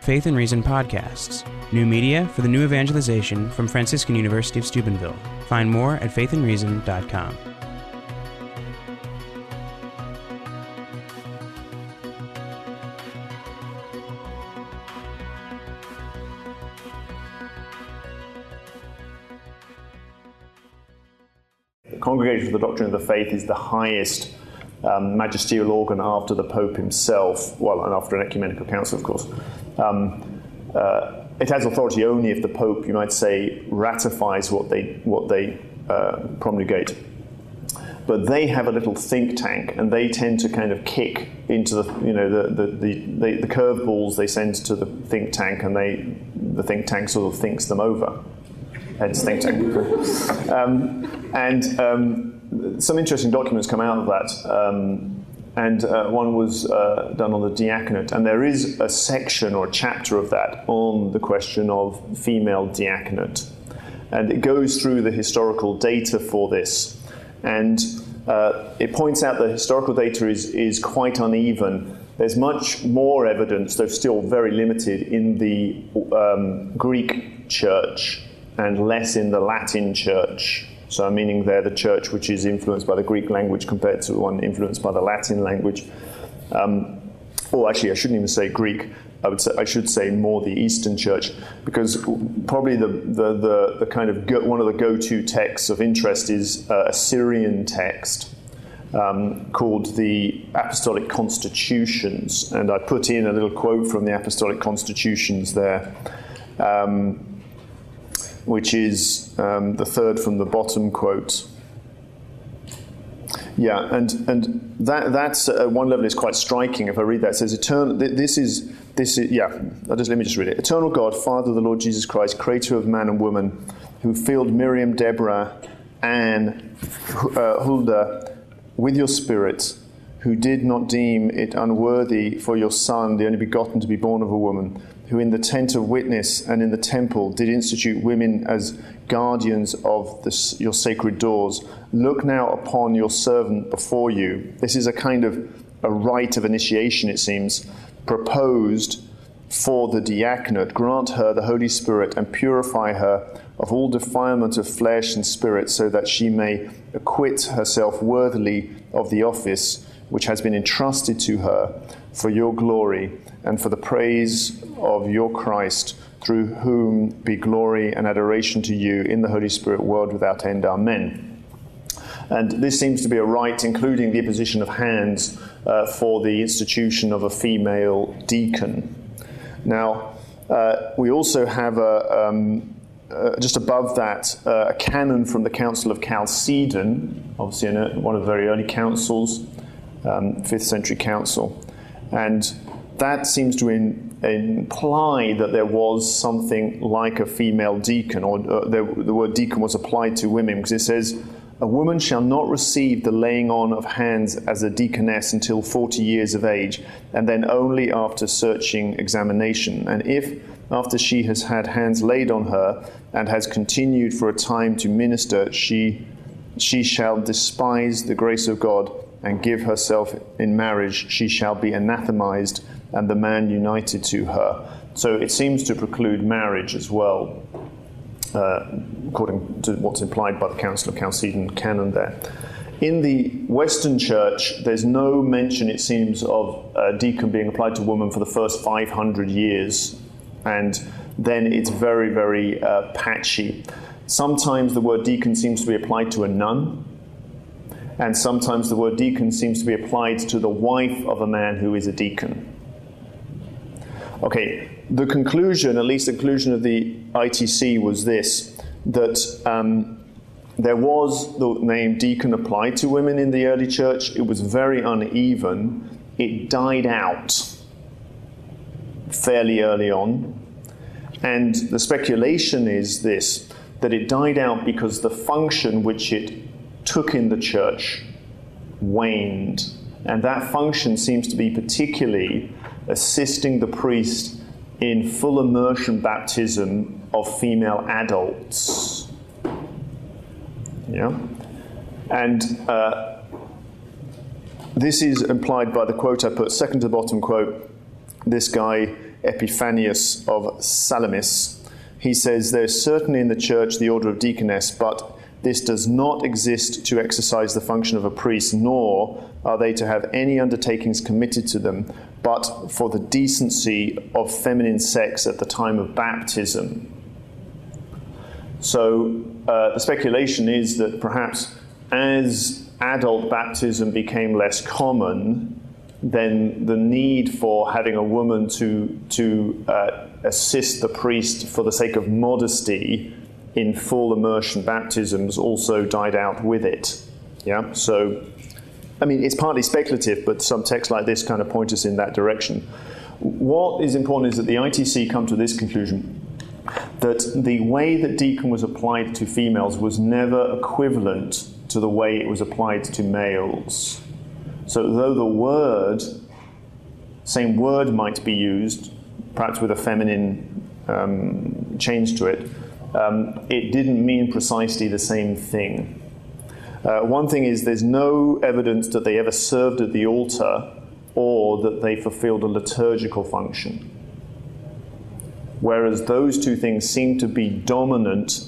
Faith and Reason podcasts, new media for the new evangelization from Franciscan University of Steubenville. Find more at faithandreason.com. The Congregation for the Doctrine of the Faith is the highest um, magisterial organ after the Pope himself, well, and after an ecumenical council, of course. Um, uh, it has authority only if the Pope, you might say, ratifies what they, what they uh, promulgate. But they have a little think tank, and they tend to kind of kick into the, you know, the, the, the, the, the curveballs they send to the think tank, and they, the think tank sort of thinks them over. Hence, think tank. um, and um, some interesting documents come out of that. Um, and uh, one was uh, done on the diaconate. And there is a section or a chapter of that on the question of female diaconate. And it goes through the historical data for this. And uh, it points out that historical data is, is quite uneven. There's much more evidence, though still very limited, in the um, Greek church and less in the Latin church. So, meaning there the church which is influenced by the Greek language compared to one influenced by the Latin language. Um, or actually, I shouldn't even say Greek. I would say I should say more the Eastern Church, because probably the the, the, the kind of go, one of the go-to texts of interest is uh, a Syrian text um, called the Apostolic Constitutions, and I put in a little quote from the Apostolic Constitutions there. Um, which is um, the third from the bottom quote. Yeah, and and that that's at uh, one level is quite striking. If I read that, it says eternal. This is this is yeah. I'll just let me just read it. Eternal God, Father of the Lord Jesus Christ, Creator of man and woman, who filled Miriam, Deborah, Anne, uh, Huldah with your Spirit, who did not deem it unworthy for your Son, the only begotten, to be born of a woman who in the tent of witness and in the temple did institute women as guardians of your sacred doors, look now upon your servant before you. This is a kind of a rite of initiation, it seems, proposed for the diaconate. Grant her the Holy Spirit and purify her of all defilement of flesh and spirit, so that she may acquit herself worthily of the office which has been entrusted to her for your glory and for the praise of your Christ, through whom be glory and adoration to you in the Holy Spirit, world without end. Amen. And this seems to be a rite, including the imposition of hands uh, for the institution of a female deacon. Now, uh, we also have a, um, uh, just above that uh, a canon from the Council of Chalcedon, obviously a, one of the very early councils, um, 5th century council. And that seems to in, imply that there was something like a female deacon, or uh, the, the word deacon was applied to women, because it says, A woman shall not receive the laying on of hands as a deaconess until 40 years of age, and then only after searching examination. And if, after she has had hands laid on her and has continued for a time to minister, she, she shall despise the grace of God and give herself in marriage, she shall be anathematized, and the man united to her. So it seems to preclude marriage as well, uh, according to what's implied by the Council of Chalcedon canon there. In the Western Church, there's no mention, it seems, of a deacon being applied to woman for the first 500 years, and then it's very, very uh, patchy. Sometimes the word deacon seems to be applied to a nun, and sometimes the word deacon seems to be applied to the wife of a man who is a deacon. Okay, the conclusion, at least the conclusion of the ITC, was this that um, there was the name deacon applied to women in the early church. It was very uneven. It died out fairly early on. And the speculation is this that it died out because the function which it took in the church waned. And that function seems to be particularly assisting the priest in full immersion baptism of female adults. Yeah? And uh, this is implied by the quote I put, second to bottom quote. This guy Epiphanius of Salamis. He says, There's certainly in the church the order of deaconess, but this does not exist to exercise the function of a priest, nor are they to have any undertakings committed to them, but for the decency of feminine sex at the time of baptism. So uh, the speculation is that perhaps as adult baptism became less common, then the need for having a woman to, to uh, assist the priest for the sake of modesty in full immersion baptisms also died out with it. Yeah, so I mean, it's partly speculative, but some texts like this kind of point us in that direction. What is important is that the ITC come to this conclusion that the way that deacon was applied to females was never equivalent to the way it was applied to males. So, though the word, same word might be used, perhaps with a feminine um, change to it, um, it didn't mean precisely the same thing. Uh, one thing is there's no evidence that they ever served at the altar or that they fulfilled a liturgical function. Whereas those two things seem to be dominant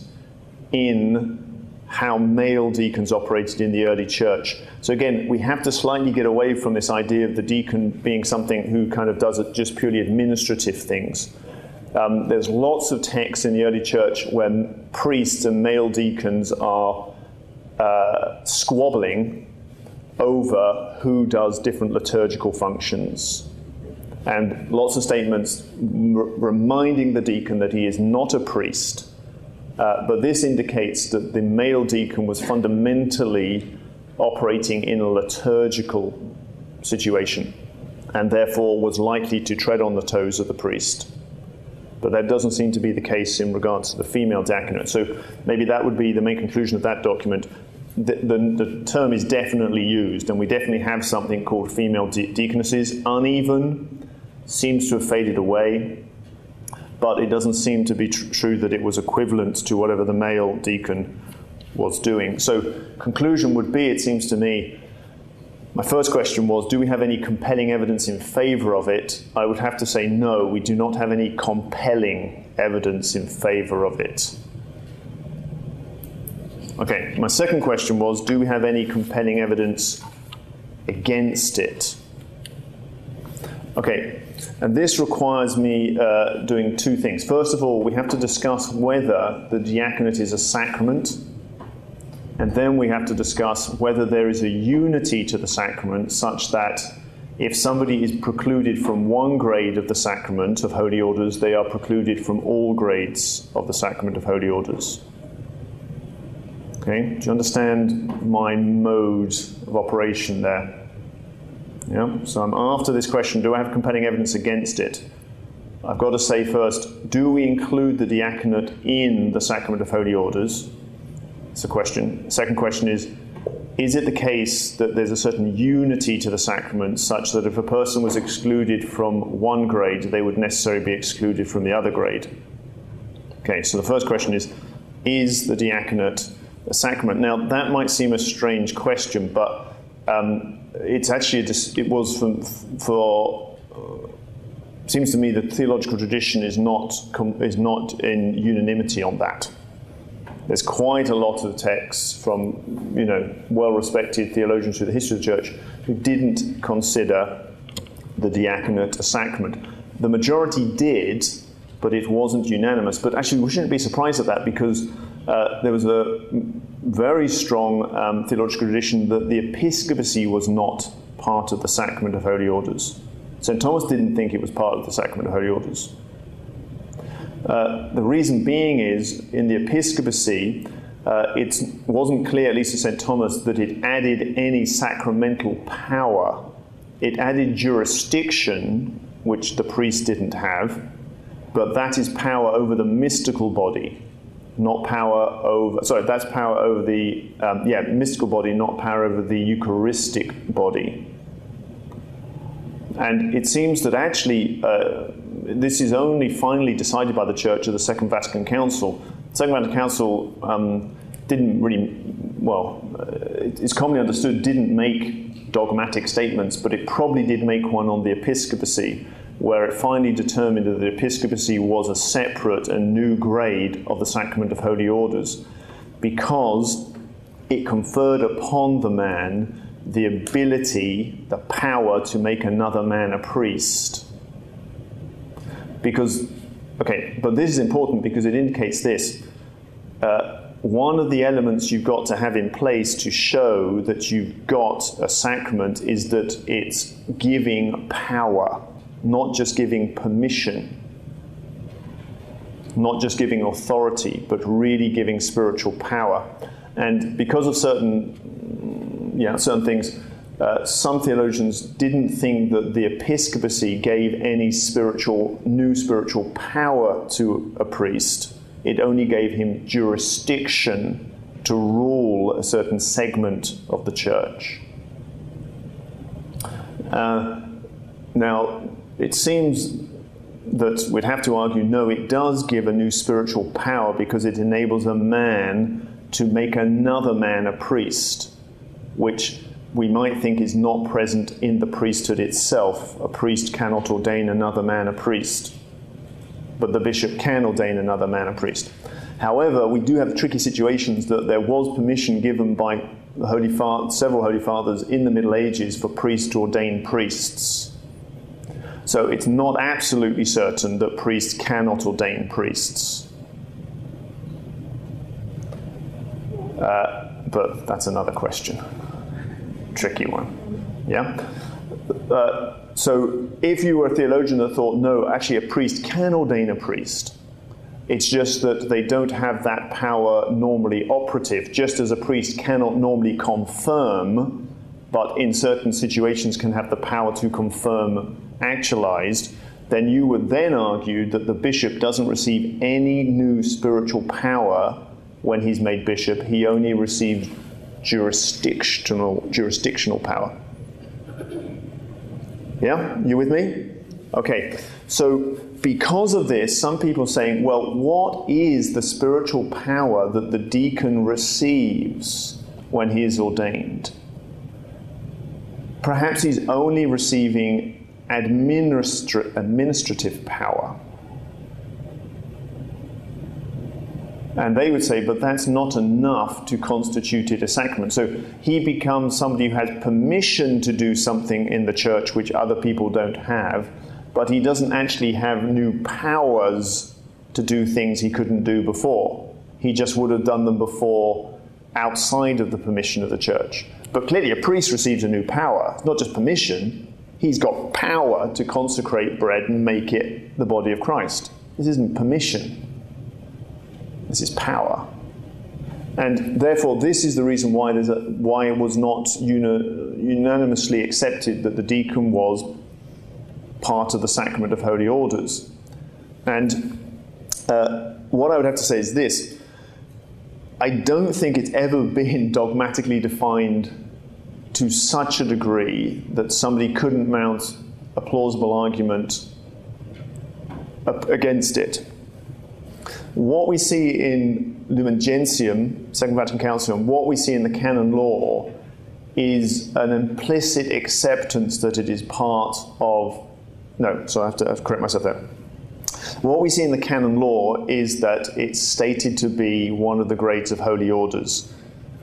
in how male deacons operated in the early church. So again, we have to slightly get away from this idea of the deacon being something who kind of does just purely administrative things. Um, there's lots of texts in the early church where priests and male deacons are uh, squabbling over who does different liturgical functions. And lots of statements r- reminding the deacon that he is not a priest. Uh, but this indicates that the male deacon was fundamentally operating in a liturgical situation and therefore was likely to tread on the toes of the priest. But that doesn't seem to be the case in regards to the female diaconate. So maybe that would be the main conclusion of that document the, the, the, term is definitely used, and we definitely have something called female de- deaconesses. Uneven seems to have faded away, but it doesn't seem to be tr- true that it was equivalent to whatever the male deacon was doing. So, conclusion would be, it seems to me, my first question was Do we have any compelling evidence in favor of it? I would have to say no, we do not have any compelling evidence in favor of it. Okay, my second question was do we have any compelling evidence against it? Okay, and this requires me uh, doing two things. First of all, we have to discuss whether the diaconate is a sacrament, and then we have to discuss whether there is a unity to the sacrament such that if somebody is precluded from one grade of the sacrament of holy orders, they are precluded from all grades of the sacrament of holy orders. Okay, do you understand my mode of operation there? Yeah, so I'm after this question do I have compelling evidence against it? I've got to say first, do we include the diaconate in the sacrament of holy orders? It's a question. Second question is, is it the case that there's a certain unity to the sacrament such that if a person was excluded from one grade, they would necessarily be excluded from the other grade? Okay, so the first question is, is the diaconate a sacrament. Now, that might seem a strange question, but um, it's actually, a, it was for, for uh, seems to me that theological tradition is not, is not in unanimity on that. There's quite a lot of texts from, you know, well-respected theologians through the history of the church who didn't consider the diaconate a sacrament. The majority did, but it wasn't unanimous. But actually, we shouldn't be surprised at that because uh, there was a very strong um, theological tradition that the episcopacy was not part of the sacrament of holy orders. St. Thomas didn't think it was part of the sacrament of holy orders. Uh, the reason being is in the episcopacy, uh, it wasn't clear, at least to St. Thomas, that it added any sacramental power. It added jurisdiction, which the priest didn't have, but that is power over the mystical body not power over, sorry, that's power over the, um, yeah, mystical body, not power over the Eucharistic body. And it seems that actually uh, this is only finally decided by the Church at the Second Vatican Council. The Second Vatican Council um, didn't really, well, uh, it's commonly understood, didn't make dogmatic statements, but it probably did make one on the episcopacy, where it finally determined that the episcopacy was a separate and new grade of the sacrament of holy orders because it conferred upon the man the ability, the power to make another man a priest. Because, okay, but this is important because it indicates this. Uh, one of the elements you've got to have in place to show that you've got a sacrament is that it's giving power, not just giving permission, not just giving authority, but really giving spiritual power. And because of certain, yeah, certain things, uh, some theologians didn't think that the episcopacy gave any spiritual, new spiritual power to a priest it only gave him jurisdiction to rule a certain segment of the church. Uh, now, it seems that we'd have to argue no, it does give a new spiritual power because it enables a man to make another man a priest, which we might think is not present in the priesthood itself. A priest cannot ordain another man a priest but the bishop can ordain another man a priest. However, we do have tricky situations that there was permission given by Holy Fa- several Holy Fathers in the Middle Ages for priests to ordain priests. So it's not absolutely certain that priests cannot ordain priests. Uh, but that's another question. Tricky one. Yeah? Uh, so if you were a theologian that thought, no, actually a priest can ordain a priest, it's just that they don't have that power normally operative, just as a priest cannot normally confirm, but in certain situations can have the power to confirm actualized, then you would then argue that the bishop doesn't receive any new spiritual power when he's made bishop. He only receives jurisdictional, jurisdictional power. Yeah? You with me? Okay. So, because of this, some people are saying, well, what is the spiritual power that the deacon receives when he is ordained? Perhaps he's only receiving administra- administrative power. And they would say, but that's not enough to constitute it a sacrament. So he becomes somebody who has permission to do something in the church which other people don't have, but he doesn't actually have new powers to do things he couldn't do before. He just would have done them before outside of the permission of the church. But clearly, a priest receives a new power, not just permission, he's got power to consecrate bread and make it the body of Christ. This isn't permission. This is power. And therefore, this is the reason why, a, why it was not uni- unanimously accepted that the deacon was part of the sacrament of holy orders. And uh, what I would have to say is this I don't think it's ever been dogmatically defined to such a degree that somebody couldn't mount a plausible argument against it. What we see in Lumen Gentium, Second Vatican Council, and what we see in the canon law is an implicit acceptance that it is part of. No, so I have to, I have to correct myself there. What we see in the canon law is that it's stated to be one of the grades of holy orders.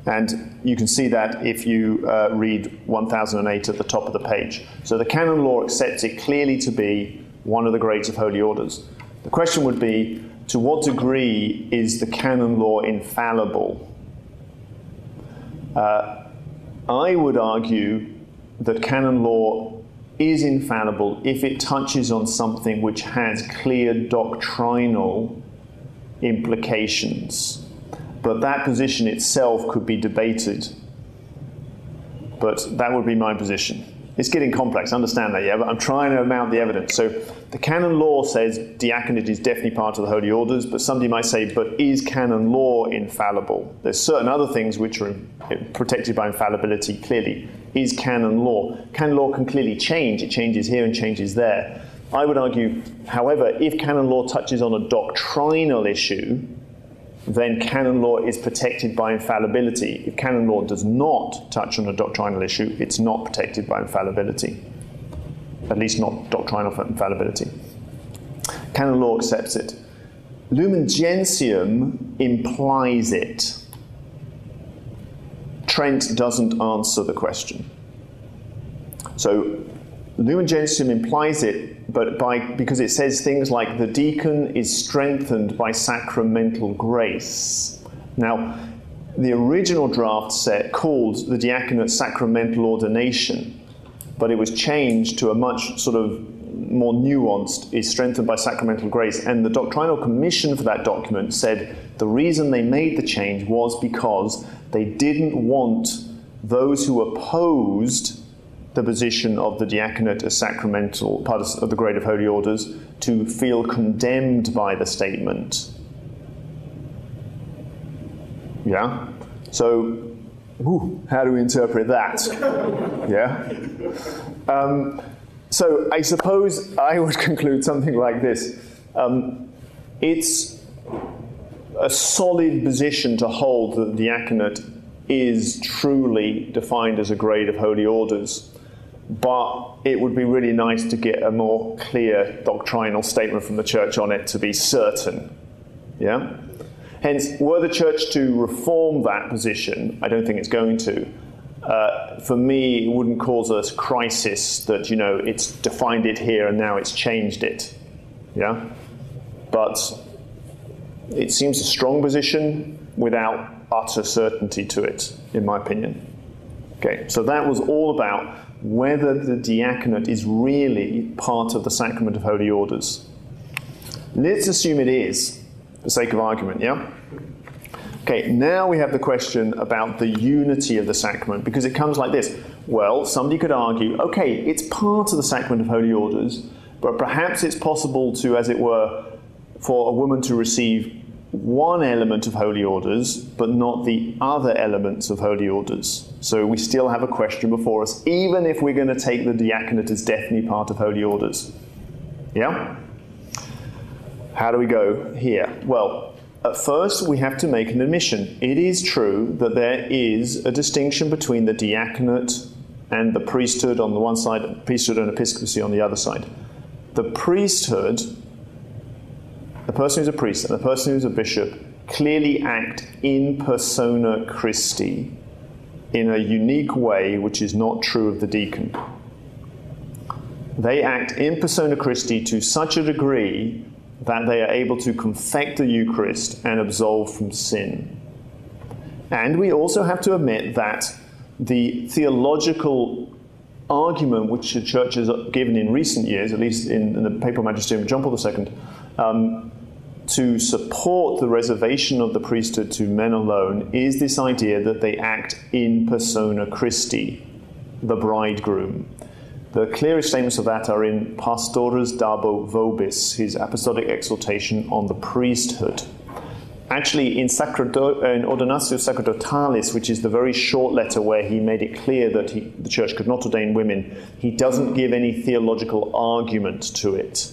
And you can see that if you uh, read 1008 at the top of the page. So the canon law accepts it clearly to be one of the grades of holy orders. The question would be to what degree is the canon law infallible? Uh, I would argue that canon law is infallible if it touches on something which has clear doctrinal implications. But that position itself could be debated. But that would be my position. It's getting complex, understand that, yeah, but I'm trying to mount the evidence. So the canon law says diaconate is definitely part of the holy orders, but somebody might say, but is canon law infallible? There's certain other things which are protected by infallibility, clearly. Is canon law? Canon law can clearly change, it changes here and changes there. I would argue, however, if canon law touches on a doctrinal issue, then canon law is protected by infallibility. If canon law does not touch on a doctrinal issue, it's not protected by infallibility. at least not doctrinal infallibility. Canon law accepts it. Lumen Gentium implies it. Trent doesn't answer the question. So Lumen Gentium implies it, but by because it says things like the deacon is strengthened by sacramental grace. Now, the original draft set called the diaconate sacramental ordination, but it was changed to a much sort of more nuanced is strengthened by sacramental grace. And the doctrinal commission for that document said the reason they made the change was because they didn't want those who opposed the position of the diaconate as sacramental, part of the grade of holy orders, to feel condemned by the statement. Yeah? So, how do we interpret that? yeah? Um, so, I suppose I would conclude something like this. Um, it's a solid position to hold that the diaconate is truly defined as a grade of holy orders but it would be really nice to get a more clear doctrinal statement from the church on it to be certain. Yeah? Hence, were the church to reform that position, I don't think it's going to. Uh, for me, it wouldn't cause a crisis that, you know, it's defined it here and now it's changed it. Yeah? But it seems a strong position without utter certainty to it, in my opinion. Okay, so that was all about whether the diaconate is really part of the sacrament of holy orders. Let's assume it is, for sake of argument, yeah? Okay, now we have the question about the unity of the sacrament, because it comes like this. Well, somebody could argue, okay, it's part of the sacrament of holy orders, but perhaps it's possible to, as it were, for a woman to receive one element of holy orders, but not the other elements of holy orders. So we still have a question before us, even if we're going to take the diaconate as definitely part of holy orders. Yeah? How do we go here? Well, at first, we have to make an admission. It is true that there is a distinction between the diaconate and the priesthood on the one side, priesthood and episcopacy on the other side. The priesthood the person who's a priest and the person who's a bishop clearly act in persona Christi in a unique way which is not true of the deacon. They act in persona Christi to such a degree that they are able to confect the Eucharist and absolve from sin. And we also have to admit that the theological argument which the church has given in recent years, at least in, in the papal magisterium of John Paul II, um, to support the reservation of the priesthood to men alone is this idea that they act in persona Christi, the bridegroom. The clearest statements of that are in Pastores Dabo Vobis, his apostolic exhortation on the priesthood. Actually, in, Sacrado- in Ordinatio Sacerdotalis, which is the very short letter where he made it clear that he, the church could not ordain women, he doesn't give any theological argument to it.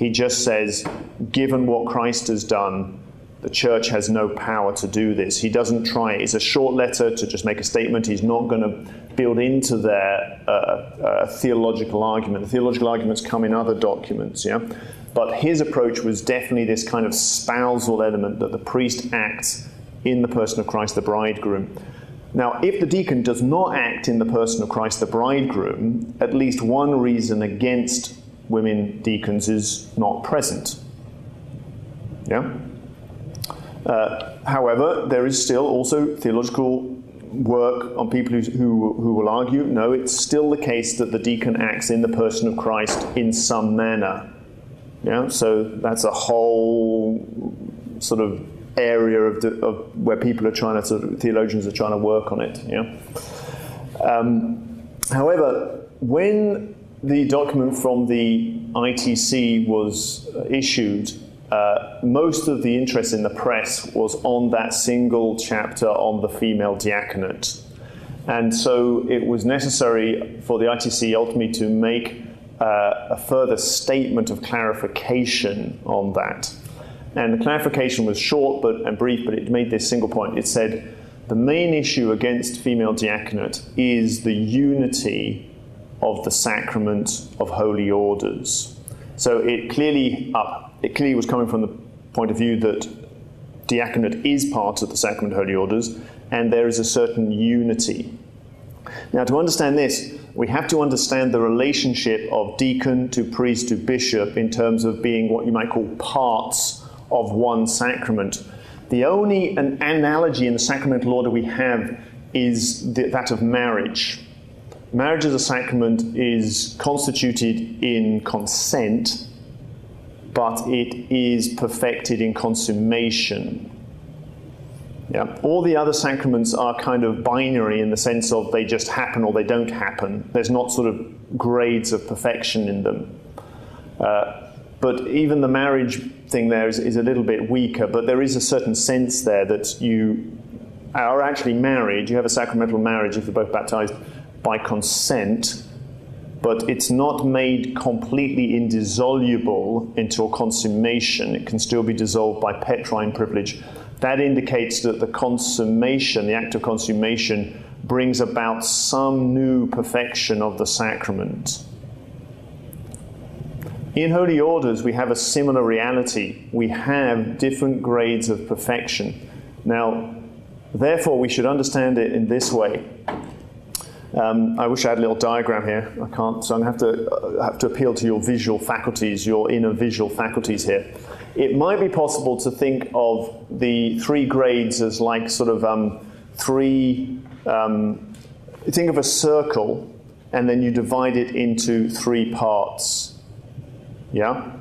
He just says, given what Christ has done, the church has no power to do this. He doesn't try. It's a short letter to just make a statement. He's not going to build into there a, a theological argument. The theological arguments come in other documents, yeah? But his approach was definitely this kind of spousal element that the priest acts in the person of Christ the bridegroom. Now, if the deacon does not act in the person of Christ the bridegroom, at least one reason against women deacons is not present. Yeah? Uh, however, there is still also theological work on people who, who, who will argue no, it's still the case that the deacon acts in the person of Christ in some manner. Yeah? So that's a whole sort of area of, the, of where people are trying to, sort of, theologians are trying to work on it. Yeah? Um, however, when the document from the ITC was issued, uh, most of the interest in the press was on that single chapter on the female diaconate. And so it was necessary for the ITC ultimately to make uh, a further statement of clarification on that. And the clarification was short but, and brief, but it made this single point. It said the main issue against female diaconate is the unity of the sacrament of holy orders. So it clearly up, it clearly was coming from the point of view that diaconate is part of the sacrament of holy orders, and there is a certain unity. Now, to understand this, we have to understand the relationship of deacon to priest to bishop in terms of being what you might call parts of one sacrament. The only an analogy in the sacramental order we have is the, that of marriage. Marriage as a sacrament is constituted in consent, but it is perfected in consummation. Yeah. All the other sacraments are kind of binary in the sense of they just happen or they don't happen. There's not sort of grades of perfection in them. Uh, but even the marriage thing there is, is a little bit weaker, but there is a certain sense there that you are actually married. You have a sacramental marriage if you're both baptized by consent, but it's not made completely indissoluble into a consummation. It can still be dissolved by petrine privilege that indicates that the consummation, the act of consummation, brings about some new perfection of the sacrament. In holy orders, we have a similar reality. We have different grades of perfection. Now, therefore, we should understand it in this way. Um, I wish I had a little diagram here. I can't, so I'm going to have to, uh, have to appeal to your visual faculties, your inner visual faculties here it might be possible to think of the three grades as like sort of um, three. Um, think of a circle, and then you divide it into three parts. Yeah?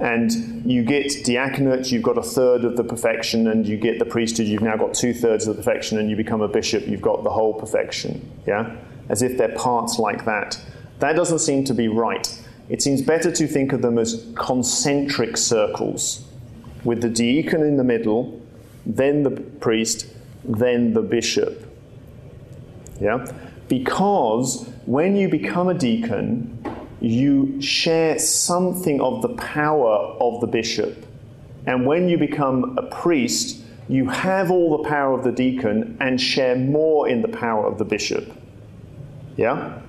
And you get diaconate, you've got a third of the perfection, and you get the priesthood, you've now got two thirds of the perfection, and you become a bishop, you've got the whole perfection. Yeah? As if they're parts like that. That doesn't seem to be right it seems better to think of them as concentric circles, with the deacon in the middle, then the priest, then the bishop. Yeah? Because when you become a deacon, you share something of the power of the bishop. And when you become a priest, you have all the power of the deacon and share more in the power of the bishop. Yeah?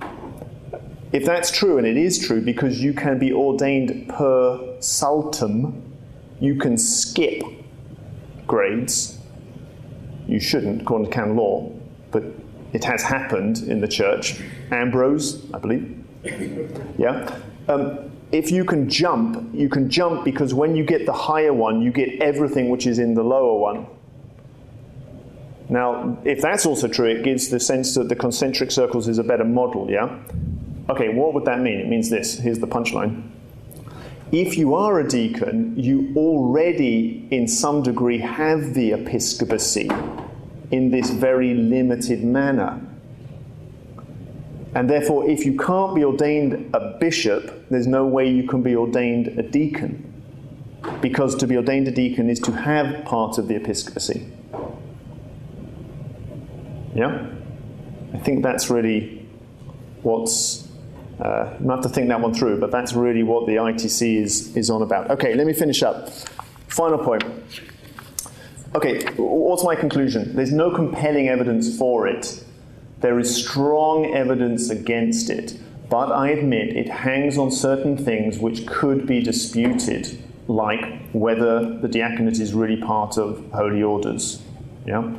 If that's true, and it is true because you can be ordained per saltum, you can skip grades. You shouldn't, according to canon law, but it has happened in the church. Ambrose, I believe. Yeah? Um, if you can jump, you can jump because when you get the higher one, you get everything which is in the lower one. Now, if that's also true, it gives the sense that the concentric circles is a better model, yeah? Okay, what would that mean? It means this. Here's the punchline. If you are a deacon, you already, in some degree, have the episcopacy in this very limited manner. And therefore, if you can't be ordained a bishop, there's no way you can be ordained a deacon. Because to be ordained a deacon is to have part of the episcopacy. Yeah? I think that's really what's uh, you have to think that one through, but that's really what the ITC is, is on about. Okay, let me finish up. Final point. Okay, what's my conclusion? There's no compelling evidence for it. There is strong evidence against it, but I admit it hangs on certain things which could be disputed, like whether the diaconate is really part of holy orders. Yeah?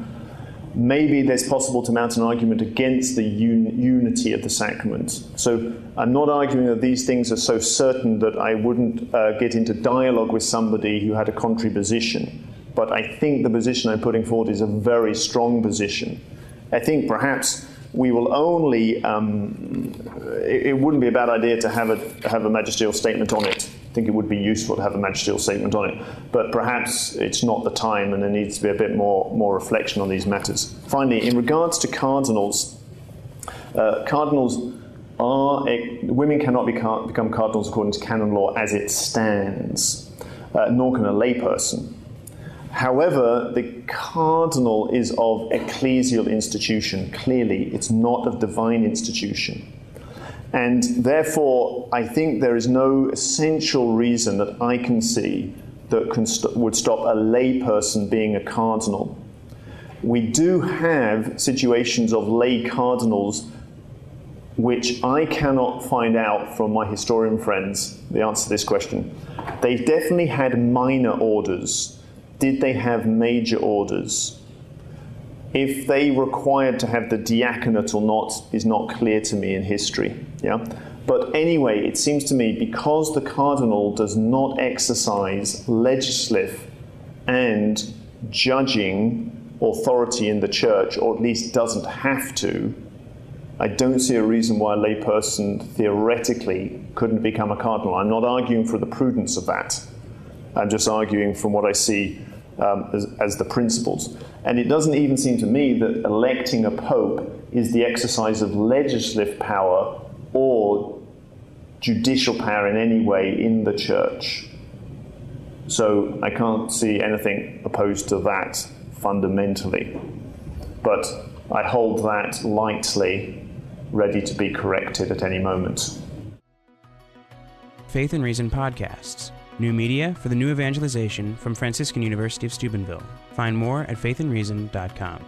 Maybe there's possible to mount an argument against the un- unity of the sacrament. So I'm not arguing that these things are so certain that I wouldn't uh, get into dialogue with somebody who had a contrary position. But I think the position I'm putting forward is a very strong position. I think perhaps we will only, um, it, it, wouldn't be a bad idea to have a, have a magisterial statement on it think it would be useful to have a magisterial statement on it. But perhaps it's not the time and there needs to be a bit more, more reflection on these matters. Finally, in regards to cardinals, uh, cardinals are, women cannot become cardinals according to canon law as it stands, uh, nor can a layperson. However, the cardinal is of ecclesial institution. Clearly, it's not of divine institution. And therefore, I think there is no essential reason that I can see that can st- would stop a layperson being a cardinal. We do have situations of lay cardinals which I cannot find out from my historian friends the answer to this question. They definitely had minor orders. Did they have major orders? If they required to have the diaconate or not is not clear to me in history. Yeah? But anyway, it seems to me because the cardinal does not exercise legislative and judging authority in the church, or at least doesn't have to, I don't see a reason why a layperson theoretically couldn't become a cardinal. I'm not arguing for the prudence of that. I'm just arguing from what I see um, as, as, the principles. And it doesn't even seem to me that electing a pope is the exercise of legislative power or judicial power in any way in the church. So I can't see anything opposed to that fundamentally. But I hold that lightly, ready to be corrected at any moment. Faith and Reason Podcasts. New media for the new evangelization from Franciscan University of Steubenville. Find more at faithandreason.com.